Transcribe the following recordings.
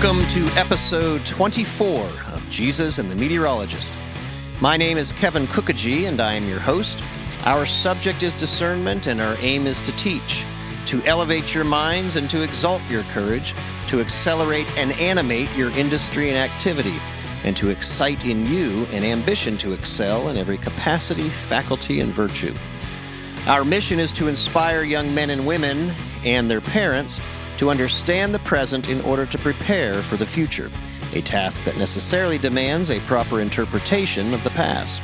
Welcome to episode 24 of Jesus and the Meteorologist. My name is Kevin Kookogey, and I am your host. Our subject is discernment, and our aim is to teach, to elevate your minds and to exalt your courage, to accelerate and animate your industry and activity, and to excite in you an ambition to excel in every capacity, faculty, and virtue. Our mission is to inspire young men and women and their parents to understand the present in order to prepare for the future, a task that necessarily demands a proper interpretation of the past.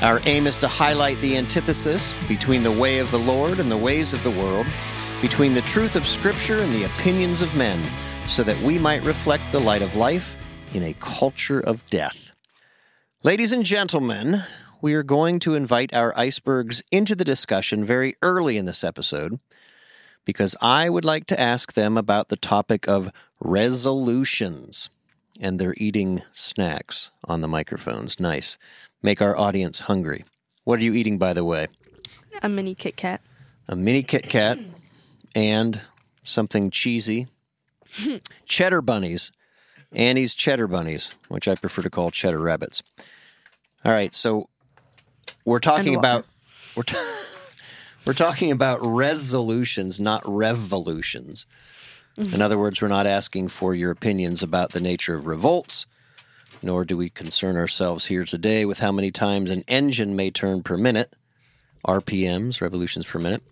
Our aim is to highlight the antithesis between the way of the Lord and the ways of the world, between the truth of Scripture and the opinions of men, so that we might reflect the light of life in a culture of death. Ladies and gentlemen, we are going to invite our icebergs into the discussion very early in this episode because I would like to ask them about the topic of resolutions. And they're eating snacks on the microphones. Nice. Make our audience hungry. What are you eating, by the way? A mini Kit Kat. A mini Kit Kat and something cheesy. cheddar bunnies. Annie's cheddar bunnies, which I prefer to call cheddar rabbits. All right, so we're talking about we're t- we're talking about resolutions, not revolutions. Mm-hmm. In other words, we're not asking for your opinions about the nature of revolts, nor do we concern ourselves here today with how many times an engine may turn per minute, RPMs, revolutions per minute.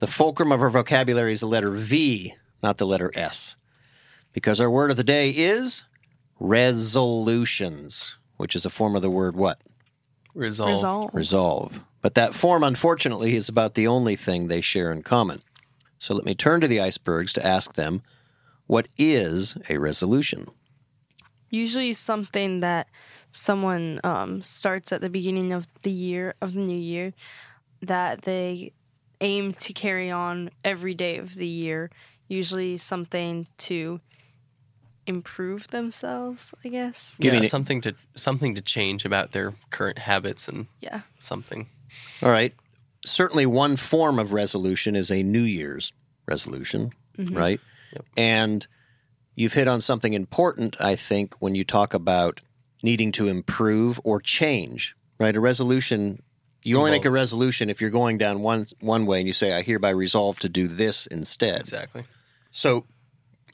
The fulcrum of our vocabulary is the letter V, not the letter S, because our word of the day is resolutions, which is a form of the word what? Resolve. Resolve. resolve. But that form, unfortunately, is about the only thing they share in common. So let me turn to the icebergs to ask them what is a resolution? Usually something that someone um, starts at the beginning of the year, of the new year, that they aim to carry on every day of the year. Usually something to improve themselves, I guess. Yeah, something to something to change about their current habits and Yeah. something. All right. Certainly, one form of resolution is a New Year's resolution, mm-hmm. right? Yep. And you've hit on something important, I think, when you talk about needing to improve or change, right? A resolution, you only make a resolution if you're going down one one way and you say, I hereby resolve to do this instead. Exactly. So,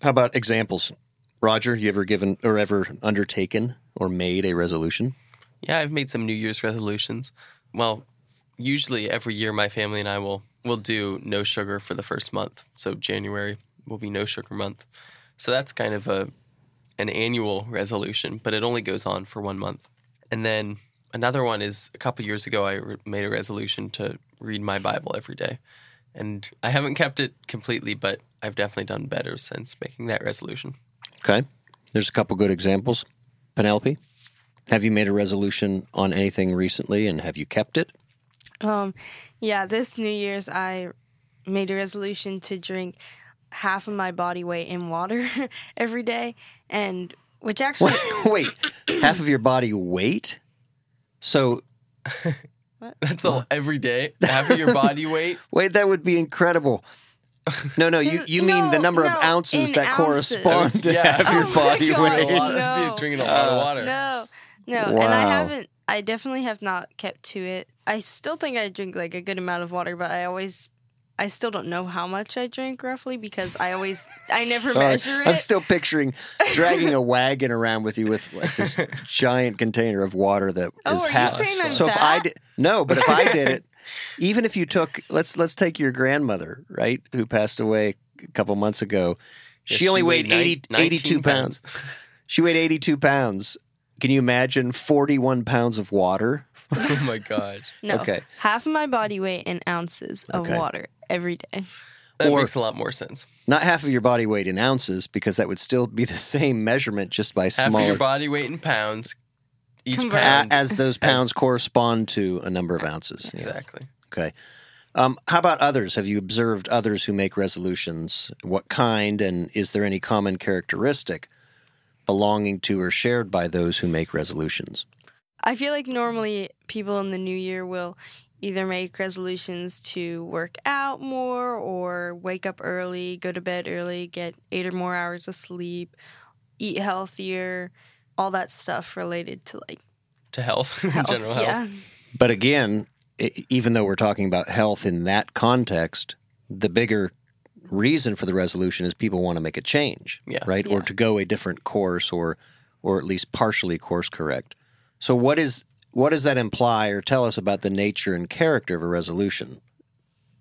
how about examples? Roger, you ever given or ever undertaken or made a resolution? Yeah, I've made some New Year's resolutions. Well, usually every year my family and I will will do no sugar for the first month. So January will be no sugar month. So that's kind of a an annual resolution, but it only goes on for one month. And then another one is a couple years ago I re- made a resolution to read my Bible every day. And I haven't kept it completely, but I've definitely done better since making that resolution. Okay. There's a couple good examples. Penelope, have you made a resolution on anything recently and have you kept it? Um, yeah, this New Year's I made a resolution to drink half of my body weight in water every day, and which actually Wait, half of your body weight? So, what? That's all every day. Half of your body weight. wait, that would be incredible. No, no, you, you mean the No, number of ounces that ounces. corrandspond to Yeah. half your Oh body gosh, weight. A No. drinking a lot of water. no, no, and I haven't. I definitely have not kept to it. I still think I drink like a good amount of water, but I always, I still don't know how much I drink roughly because I always, I never Sorry. measure it. I'm still picturing dragging a wagon around with you with like this giant container of water that is Oh, are you half. saying I'm so if I did no, but if I did it, even if you took let's let's take your grandmother right who passed away a couple months ago. Yeah, she only weighed weighed 80, 82 pounds. pounds. She weighed 82 pounds. Can you imagine 41 pounds of water? oh my gosh. no, okay. half of my body weight in ounces of Okay. water every day. That Or- makes a lot more sense. Not half of your body weight in ounces because that would still be the same measurement just by Half smaller of your body weight in pounds. Each Convert. a- pound. as those pounds correspond to a number of ounces. Yeah. exactly. Okay. Um, how about others? Have you observed others who make resolutions? What kind, and is there any common characteristic belonging to or shared by those who make resolutions? I feel like normally people in the new year will either make resolutions to work out more or wake up early, go to bed early, get eight or more hours of sleep, eat healthier, all that stuff related to like To health, in health. general health. Yeah. But again, even though we're talking about health in that context, the bigger reason for the resolution is people want to make a change, Yeah. right? Or to go a different course, or or at least partially course correct. So, what is what does that imply, or tell us about the nature and character of a resolution?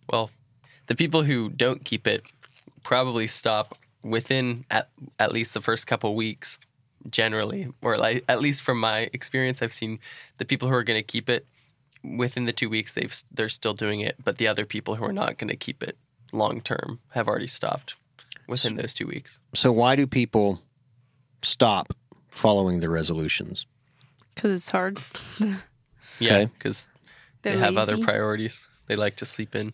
Well, the people who don't keep it probably stop within at, at least the first couple weeks, generally, or like, at least from my experience, I've seen the people who are going to keep it within the two weeks they've they're still doing it, but the other people who are not going to keep it long term have already stopped within those two weeks. So, why do people stop following the resolutions? Because it's hard. Yeah, because They're have other priorities. They like to sleep in.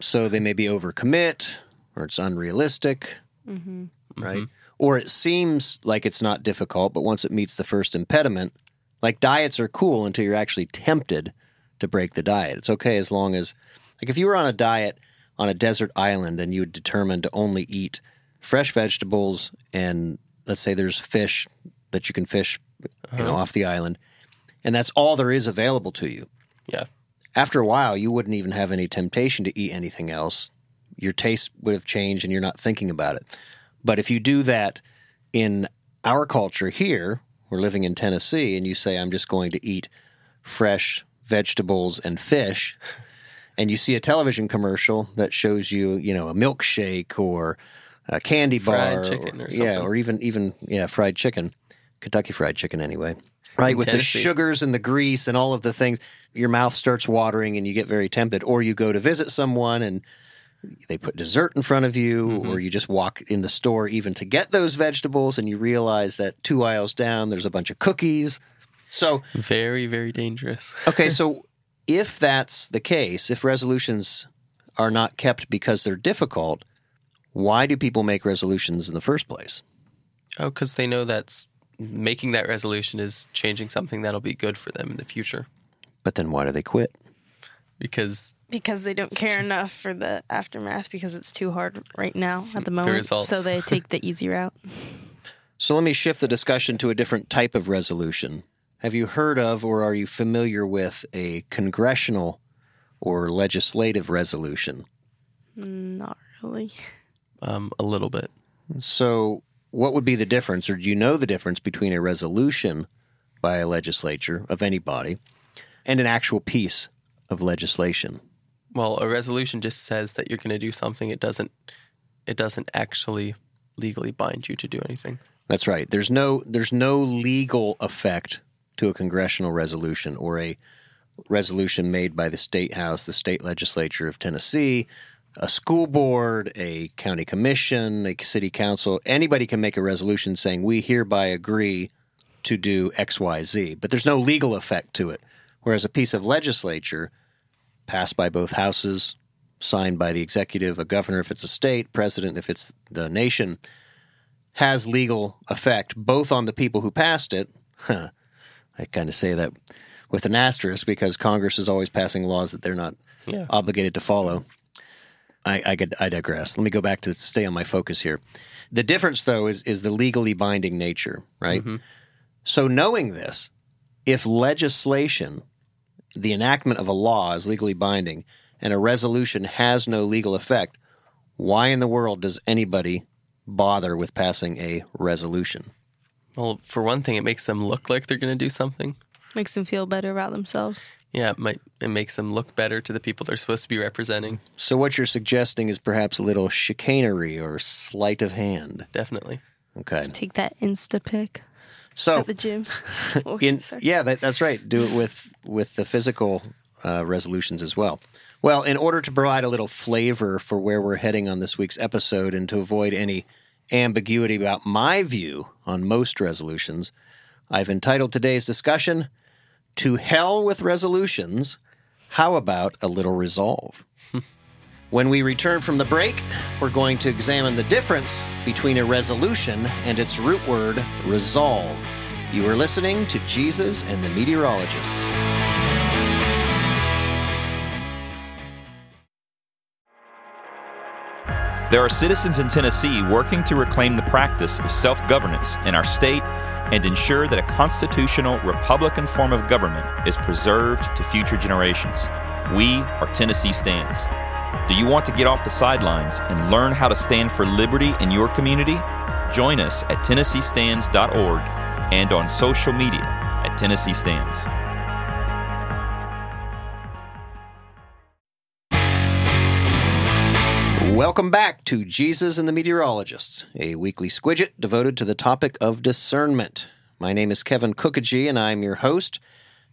So they maybe overcommit, or it's unrealistic, hmm right? Or it seems like it's not difficult, but once it meets the first impediment, like diets are cool until you're actually tempted to break the diet. It's okay as long as, like, if you were on a diet on a desert island and you had determined to only eat fresh vegetables and let's say there's fish that you can fish, you know, uh-huh. off the island, and that's all there is available to you. Yeah. After a while, you wouldn't even have any temptation to eat anything else. Your taste would have changed and you're not thinking about it. But if you do that in our culture here, we're living in Tennessee, and you say, I'm just going to eat fresh vegetables and fish, and you see a television commercial that shows you, you know, a milkshake or a candy Fried bar, chicken or yeah, something. or even even yeah, fried chicken, Kentucky Fried Chicken anyway, right? With Tennessee. the sugars and the grease and all of the things, your mouth starts watering and you get very tempted. Or you go to visit someone and they put dessert in front of you, Mm-hmm. or you just walk in the store even to get those vegetables, and you realize that two aisles down there's a bunch of cookies. So Very, very dangerous. Okay, so if that's the case, if resolutions are not kept because they're difficult, why do people make resolutions in the first place? Oh, because they know that's making that resolution is changing something that'll be good for them in the future. But then why do they quit? Because Because they don't care enough for the aftermath because it's too hard right now at the moment. results. So they take the easy route. So let me shift the discussion to a different type of resolution. Have you heard of or are you familiar with a congressional or legislative resolution? Not really. um, a little bit. So, what would be the difference, or do you know the difference between a resolution by a legislature of any body and an actual piece of legislation? Well, a resolution just says that you're going to do something. It doesn't. It doesn't actually legally bind you to do anything. That's right. There's no there's no legal effect to a congressional resolution or a resolution made by the state house, the state legislature of Tennessee, a school board, a county commission, a city council. Anybody can make a resolution saying we hereby agree to do XYZ, but there's no legal effect to it. Whereas a piece of legislature passed by both houses, signed by the executive, a governor if it's a state, president if it's the nation, has legal effect both on the people who passed it. Huh. I kind of say that with an asterisk because Congress is always passing laws that they're not Yeah. obligated to follow. I, I, could, I digress. Let me go back to stay on my focus here. The difference, though, is is the legally binding nature, right? Mm-hmm. So, knowing this, if legislation, the enactment of a law, is legally binding, and a resolution has no legal effect, why in the world does anybody bother with passing a resolution? Well, for one thing, it makes them look like they're going to do something. Makes them feel better about themselves. Yeah, it might. It makes them look better to the people they're supposed to be representing. So, what you're suggesting is perhaps a little chicanery or sleight of hand. Definitely. Okay. Take that Insta pic So, at the gym. Oh, in, yeah, that, that's right. Do it with with the physical uh, resolutions as well. Well, in order to provide a little flavor for where we're heading on this week's episode, and to avoid any ambiguity about my view on most resolutions, I've entitled today's discussion "To Hell with Resolutions." How about a little resolve? When we return from the break, we're going to examine the difference between a resolution and its root word, resolve. You are listening to Jesus and the Meteorologists. There are citizens in Tennessee working to reclaim the practice of self governance in our state and ensure that a constitutional Republican form of government is preserved to future generations. We are Tennessee Stands. Do you want to get off the sidelines and learn how to stand for liberty in your community? Join us at TennesseeStands.org and on social media at Tennessee Stands. Welcome back to Jesus and the Meteorologists, a weekly squidget devoted to the topic of discernment. My name is Kevin Kookogey, and I'm your host.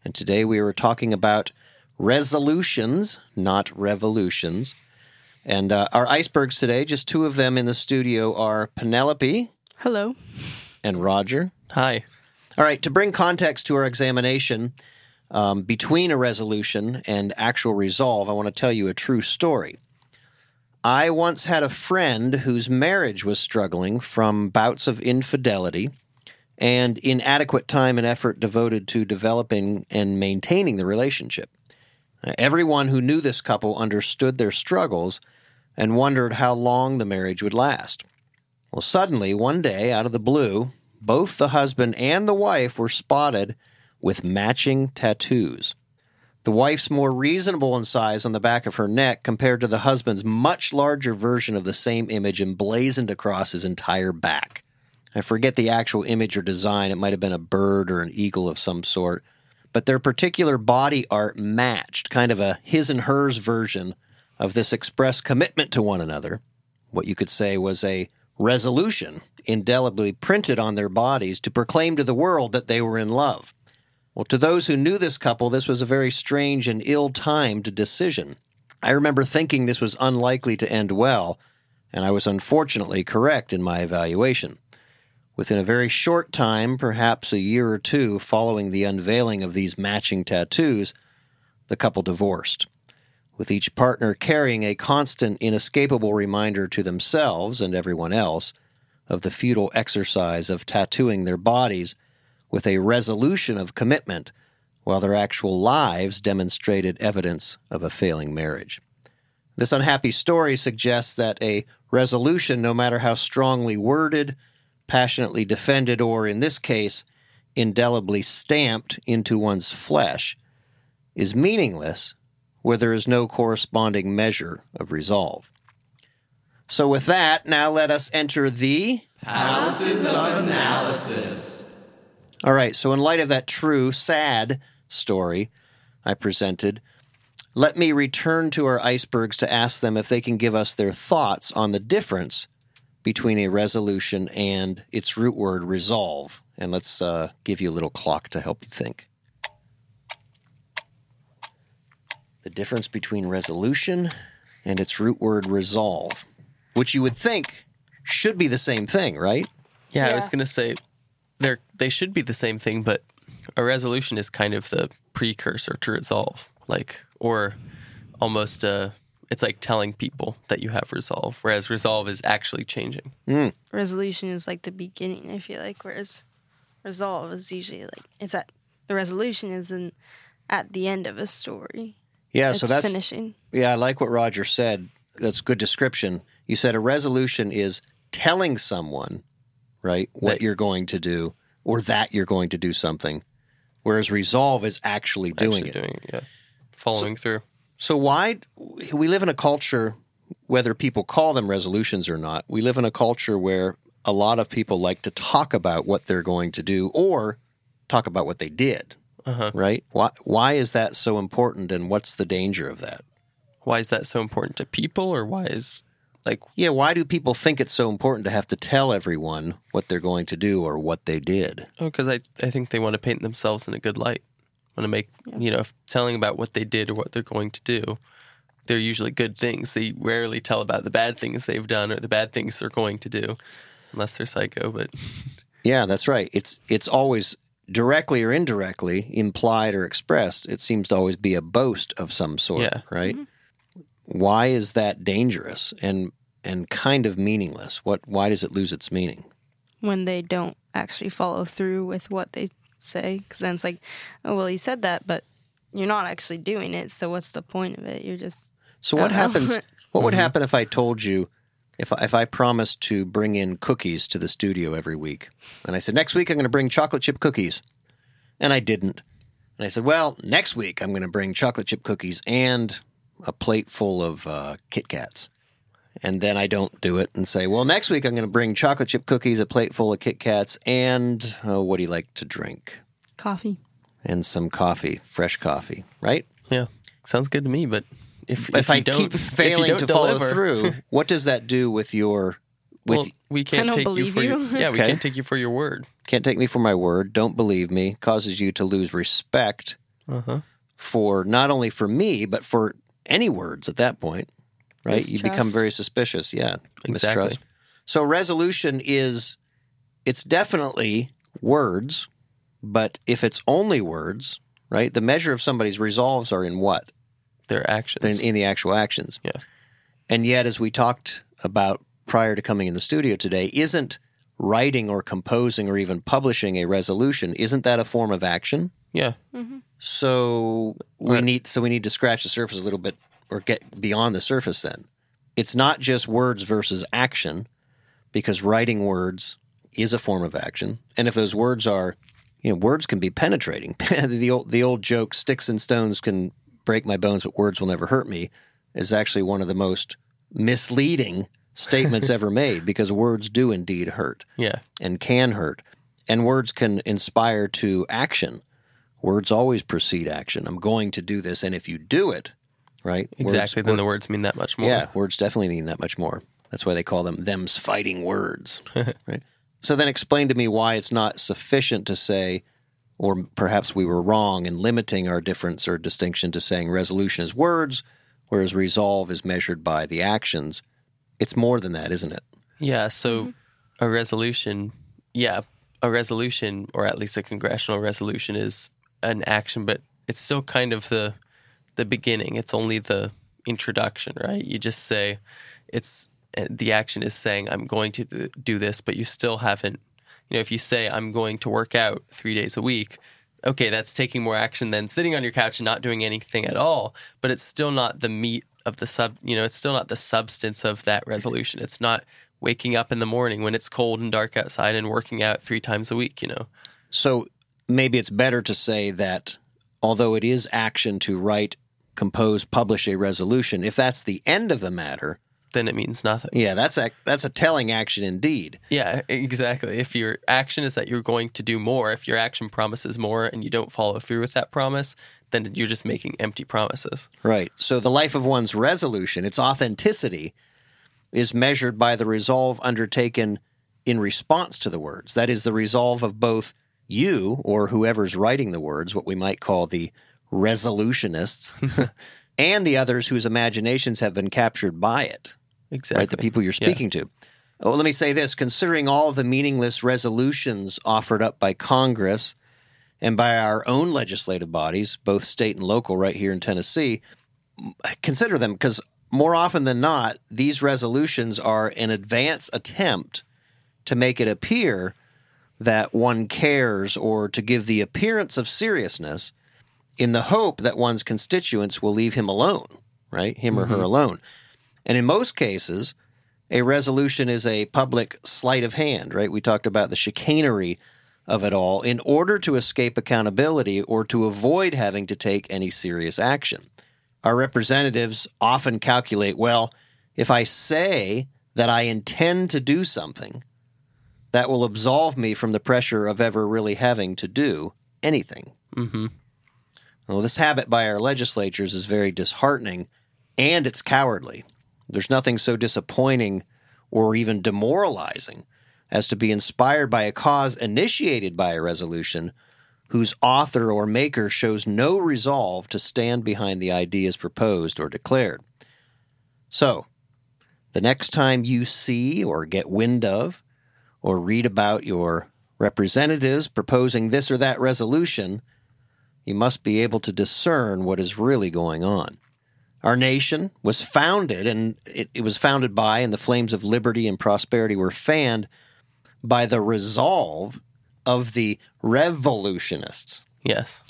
And today we are talking about resolutions, not revolutions. And uh, our icebergs today, just two of them in the studio, are Penelope Hello. and Roger. Hi. All right, to bring context to our examination um, between a resolution and actual resolve, I want to tell you a true story. I once had a friend whose marriage was struggling from bouts of infidelity and inadequate time and effort devoted to developing and maintaining the relationship. Everyone who knew this couple understood their struggles and wondered how long the marriage would last. Well, suddenly, one day, out of the blue, both the husband and the wife were spotted with matching tattoos. The wife's more reasonable in size on the back of her neck compared to the husband's much larger version of the same image emblazoned across his entire back. I forget the actual image or design. It might have been a bird or an eagle of some sort. But their particular body art matched, kind of a his and hers version of this express commitment to one another. What you could say was a resolution indelibly printed on their bodies to proclaim to the world that they were in love. Well, to those who knew this couple, this was a very strange and ill timed decision. I remember thinking this was unlikely to end well, and I was unfortunately correct in my evaluation. Within a very short time, perhaps a year or two following the unveiling of these matching tattoos, the couple divorced, with each partner carrying a constant, inescapable reminder to themselves and everyone else of the futile exercise of tattooing their bodies with a resolution of commitment, while their actual lives demonstrated evidence of a failing marriage. This unhappy story suggests that a resolution, no matter how strongly worded, passionately defended, or in this case, indelibly stamped into one's flesh, is meaningless where there is no corresponding measure of resolve. So, with that, now let us enter the Palaces of Analysis. All right, so in light of that true, sad story I presented, let me return to our icebergs to ask them if they can give us their thoughts on the difference between a resolution and its root word resolve. And let's uh, give you a little clock to help you think. The difference between resolution and its root word resolve, which you would think should be the same thing, right? Yeah, I was gonna say they're they should be the same thing, but a resolution is kind of the precursor to resolve, like or almost uh it's like telling people that you have resolve, whereas resolve is actually changing. Resolution is like the beginning, I feel like, whereas resolve is usually like it's at the resolution is in at the end of a story. Yeah, it's so that's finishing. Yeah, I like what Roger said. That's good description. You said a resolution is telling someone, right, what That- you're going to do or that you're going to do something, whereas resolve is actually doing actually it. doing it, yeah. Following through. So why we live in a culture whether people call them resolutions or not. We live in a culture where a lot of people like to talk about what they're going to do or talk about what they did, Uh-huh. right? Why why is that so important and what's the danger of that? Why is that so important to people or why is like Yeah, why do people think it's so important to have to tell everyone what they're going to do or what they did? Oh, because I, I think they want to paint themselves in a good light. Want to make you know if telling about what they did or what they're going to do. They're usually good things. They rarely tell about the bad things they've done or the bad things they're going to do, unless they're psycho. But Yeah, that's right. It's it's always directly or indirectly implied or expressed. It seems to always be a boast of some sort, Yeah. right? Mm-hmm. Why is that dangerous and and kind of meaningless? What why does it lose its meaning? when they don't actually follow through with what they say. Because then it's like, oh, well, he said that, but you're not actually doing it. So what's the point of it? You're just, So what don't know. happens what would happen if I told you if I, if I promised to bring in cookies to the studio every week, and I said next week I'm going to bring chocolate chip cookies, and I didn't, and I said, well, next week I'm going to bring chocolate chip cookies and a plate full of uh, Kit Kats, and then I don't do it and say, well, next week I'm going to bring chocolate chip cookies, a plate full of Kit Kats, and oh, what do you like to drink? Coffee. And some coffee, fresh coffee, right? Yeah, sounds good to me. But if If, if, I you don't, keep if you failing don't to follow deliver- through, what does that do with your? With well, we can't don't take you believe for your, you. yeah, we Okay. can't take you for your word. can't take me for my word, don't believe me, causes you to lose respect Uh huh. for not only for me, but for any words at that point, right? You become very suspicious. Yeah. Exactly. Mistrust. So resolution is, it's definitely words, but if it's only words, right? The measure of somebody's resolves are in what? Their actions. In, in the actual actions. Yeah. And yet, as we talked about prior to coming in the studio today, isn't writing or composing or even publishing a resolution, isn't that a form of action? yeah. Mm-hmm. So we Right. need so we need to scratch the surface a little bit or get beyond the surface then. It's not just words versus action because writing words is a form of action. And if those words are you know words can be penetrating. the old the old joke sticks and stones can break my bones but words will never hurt me is actually one of the most misleading statements ever made because words do indeed hurt Yeah. and can hurt. And words can inspire to action. Words always precede action. I'm going to do this. And if you do it, right? words- Exactly. then the words mean that much more. yeah, words definitely mean that much more. That's why they call them them's fighting words. right. So then explain to me why it's not sufficient to say, or perhaps we were wrong in limiting our difference or distinction to saying resolution is words, whereas resolve is measured by the actions. It's more than that, isn't it? Yeah. So mm-hmm. a resolution, yeah, a resolution, or at least a congressional resolution, is an action, but it's still kind of the the beginning. It's only the introduction, right? You just say it's uh, the action is saying I'm going to do this, but you still haven't. You know, if you say I'm going to work out three days a week, okay, that's taking more action than sitting on your couch and not doing anything at all. But it's still not the meat of the sub. You know, it's still not the substance of that resolution. It's not waking up in the morning when it's cold and dark outside and working out three times a week. You know, So maybe it's better to say that although it is action to write, compose, publish a resolution, if that's the end of the matter, then it means nothing. yeah, that's a that's a telling action indeed. Yeah, exactly. If your action is that you're going to do more, if your action promises more and you don't follow through with that promise, then you're just making empty promises. Right. So the life of one's resolution, its authenticity, is measured by the resolve undertaken in response to the words. That is the resolve of both you or whoever's writing the words, what we might call the resolutionists, and the others whose imaginations have been captured by it. Exactly. right? The people you're Yeah. speaking to. Well, let me say this considering all the meaningless resolutions offered up by Congress and by our own legislative bodies, both state and local, right here in Tennessee, consider them because more often than not, these resolutions are an advance attempt to make it appear that one cares or to give the appearance of seriousness in the hope that one's constituents will leave him alone, right? Him or her alone. And in most cases, a resolution is a public sleight of hand, right? We talked about the chicanery of it all in order to escape accountability or to avoid having to take any serious action. Our representatives often calculate well, if I say that I intend to do something, that will absolve me from the pressure of ever really having to do anything. hmm Well, this habit by our legislatures is very disheartening and it's cowardly. There's nothing so disappointing or even demoralizing as to be inspired by a cause initiated by a resolution whose author or maker shows no resolve to stand behind the ideas proposed or declared. So, the next time you see or get wind of or read about your representatives proposing this or that resolution, you must be able to discern what is really going on. Our nation was founded, and it, it was founded by, and the flames of liberty and prosperity were fanned by the resolve of the revolutionists. Yes.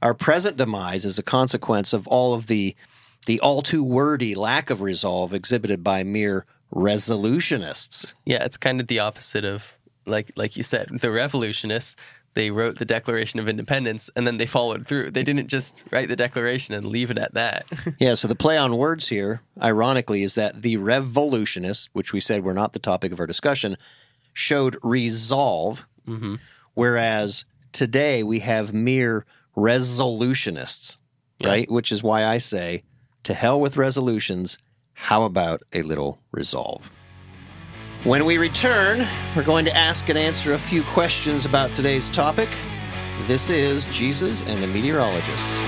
Our present demise is a consequence of all of the the all too wordy lack of resolve exhibited by mere resolutionists. Yeah, it's kind of the opposite of like like you said, the revolutionists. They wrote the Declaration of Independence and then they followed through. They didn't just write the Declaration and leave it at that. Yeah, so the play on words here, ironically, is that the revolutionists, which we said were not the topic of our discussion, showed resolve, mm-hmm. whereas today we have mere resolutionists, right? Which is why I say, to hell with resolutions. How about a little resolve? When we return, we're going to ask and answer a few questions about today's topic. This is Jesus and the Meteorologists.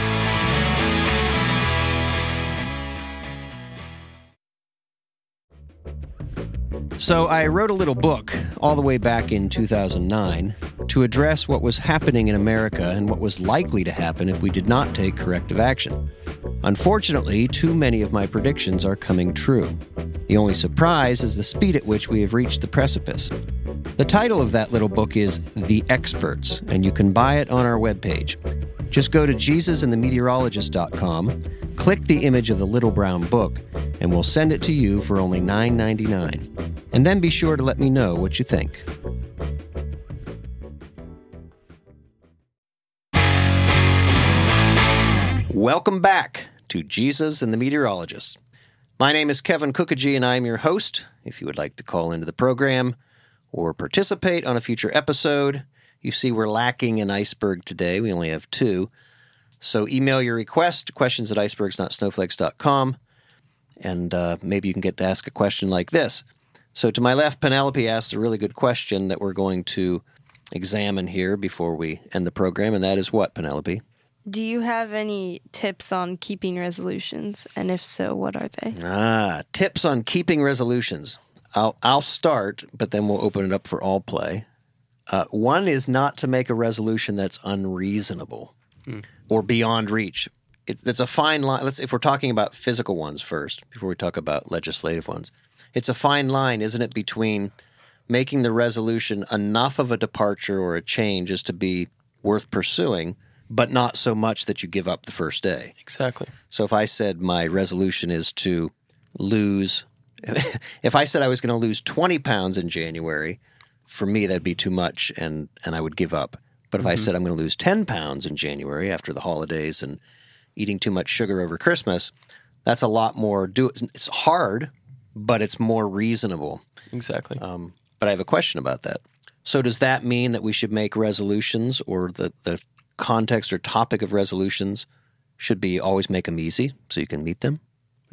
So I wrote a little book all the way back in 2009 to address what was happening in America and what was likely to happen if we did not take corrective action. Unfortunately, too many of my predictions are coming true. The only surprise is the speed at which we have reached the precipice. The title of that little book is The Experts, and you can buy it on our webpage. Just go to jesusandthemeteorologist.com, click the image of the little brown book, and we'll send it to you for only $9.99. And then be sure to let me know what you think. Welcome back to Jesus and the Meteorologist. My name is Kevin Kookogey, and I'm your host. If you would like to call into the program or participate on a future episode, you see we're lacking an iceberg today. We only have two. So email your request questions at icebergsnotsnowflakes.com, and uh, maybe you can get to ask a question like this. So to my left, Penelope asked a really good question that we're going to examine here before we end the program, and that is what, Penelope? Do you have any tips on keeping resolutions? And if so, what are they? Ah, tips on keeping resolutions. I'll I'll start, but then we'll open it up for all play. Uh, one is not to make a resolution that's unreasonable or beyond reach. It's, it's a fine line. Let's if we're talking about physical ones first before we talk about legislative ones. It's a fine line, isn't it, between making the resolution enough of a departure or a change as to be worth pursuing, but not so much that you give up the first day. Exactly. So if I said my resolution is to lose, if I said I was going to lose 20 pounds in January, for me that'd be too much and, and I would give up. But if I mm-hmm. said I'm going to lose 10 pounds in January after the holidays and eating too much sugar over Christmas, that's a lot more do it's hard, but it's more reasonable. Exactly. Um, but I have a question about that. So does that mean that we should make resolutions or the, the context or topic of resolutions should be always make them easy so you can meet them?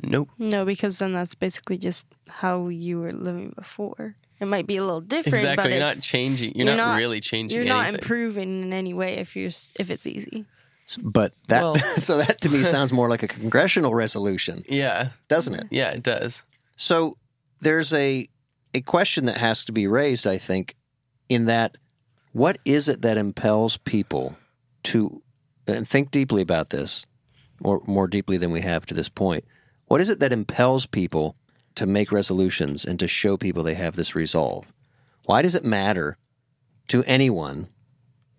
nope. No, because then that's basically just how you were living before. It might be a little different, but Exactly. You're not changing. You're, you're not, not- really changing you're not anything. improving in any way if you're if it's easy. But that Well- so that to me sounds more like a congressional resolution, yeah. doesn't it? Yeah, it does. So there's a a question that has to be raised, I think, in that what is it that impels people to and think deeply about this, or more deeply than we have to this point. What is it that impels people to make resolutions and to show people they have this resolve? Why does it matter to anyone?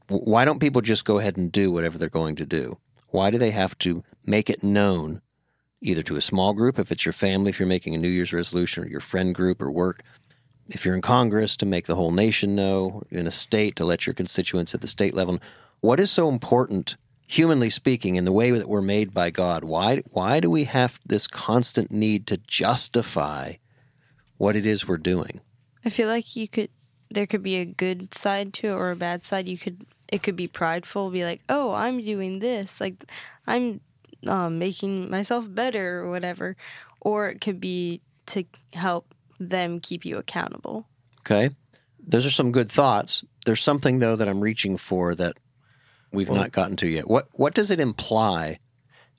Why don't people just go ahead and do whatever they're going to do? Why do they have to make it known either to a small group, if it's your family, if you're making a New Year's resolution, or your friend group or work, if you're in Congress, to make the whole nation know, in a state, to let your constituents at the state level. What is so important, humanly speaking, in the way that we're made by God? Why, why do we have this constant need to justify what it is we're doing? I feel like you could there could be a good side to it or a bad side. You could it could be prideful, be like, "Oh, I'm doing this. Like I'm um, making myself better or whatever." Or it could be to help them keep you accountable. Okay. Those are some good thoughts. There's something though that I'm reaching for that we've Well- not gotten to yet. What what does it imply?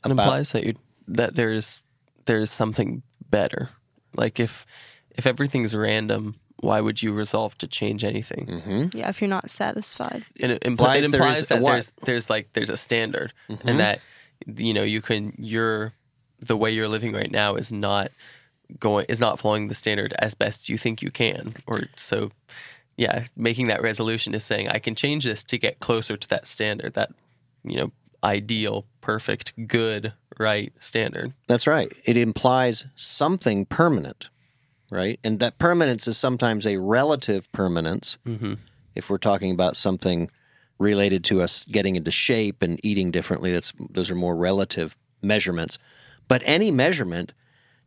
It about- implies that you that there's there's something better. Like if if everything's random, why would you resolve to change anything? Mm-hmm. Yeah, if you're not satisfied. And it, impl- Implies it implies is a that there's there's like there's a standard, Mhm. and that you know you can you're the way you're living right now is not going is not following the standard as best you think you can, or so. Yeah, making that resolution is saying I can change this to get closer to that standard, that you know ideal, perfect, good, right standard. That's right. It implies something permanent. right? And that permanence is sometimes a relative permanence. Mm-hmm. If we're talking about something related to us getting into shape and eating differently, that's those are more relative measurements. But any measurement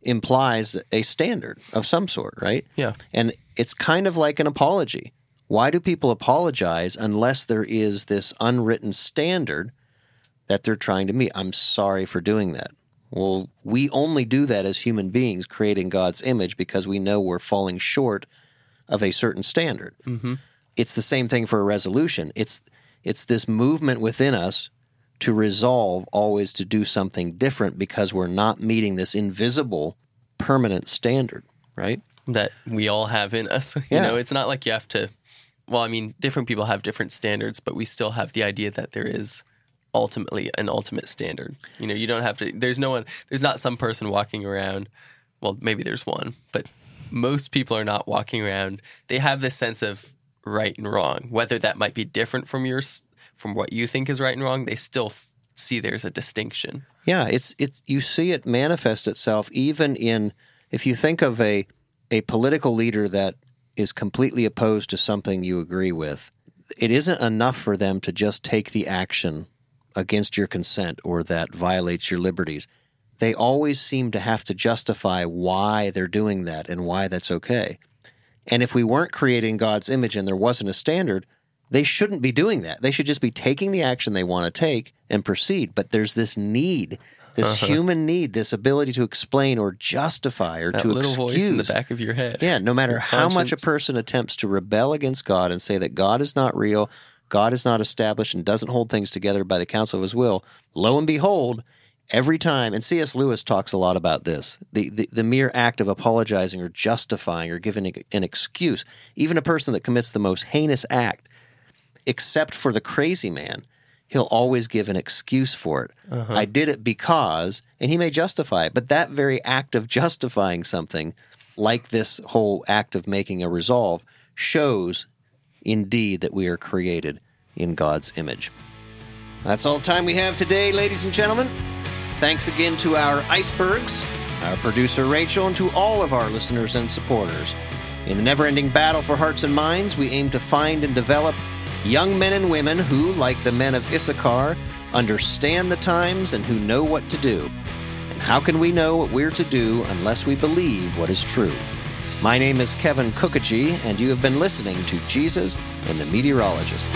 implies a standard of some sort, right? Yeah. And it's kind of like an apology. Why do people apologize unless there is this unwritten standard that they're trying to meet? I'm sorry for doing that. Well, we only do that as human beings, creating God's image, because we know we're falling short of a certain standard. Mm-hmm. It's the same thing for a resolution. It's it's this movement within us to resolve always to do something different because we're not meeting this invisible permanent standard, right? That we all have in us. You Yeah. know, it's not like you have to. Well, I mean, different people have different standards, but we still have the idea that there is ultimately an ultimate standard. You know, you don't have to. There's no one. There's not some person walking around. Well, maybe there's one, but most people are not walking around. They have this sense of right and wrong, whether that might be different from yours, from what you think is right and wrong. They still th- see there's a distinction. Yeah, it's it's you see it manifest itself even in if you think of a a political leader that is completely opposed to something you agree with. It isn't enough for them to just take the action against your consent or that violates your liberties. They always seem to have to justify why they're doing that and why that's okay. And if we weren't creating God's image and there wasn't a standard, they shouldn't be doing that. They should just be taking the action they want to take and proceed. But there's this need, this uh-huh. human need, this ability to explain or justify or That to little excuse. voice in the back of your head. Yeah, no matter how much a person attempts to rebel against God and say that God is not real, God is not established, and doesn't hold things together by the counsel of his will, lo and behold, every time, and C.S. Lewis talks a lot about this the, the, the mere act of apologizing or justifying or giving an excuse, even a person that commits the most heinous act, except for the crazy man, he'll always give an excuse for it. Uh-huh. I did it because, and he may justify it, but that very act of justifying something, like this whole act of making a resolve, shows indeed that we are created in God's image. That's all the time we have today, ladies and gentlemen. Thanks again to our icebergs, our producer Rachel, and to all of our listeners and supporters. In the never ending battle for hearts and minds, we aim to find and develop young men and women who, like the men of Issachar, understand the times and who know what to do. And how can we know what we're to do unless we believe what is true? My name is Kevin Kookogey, and you have been listening to Jesus and the Meteorologists.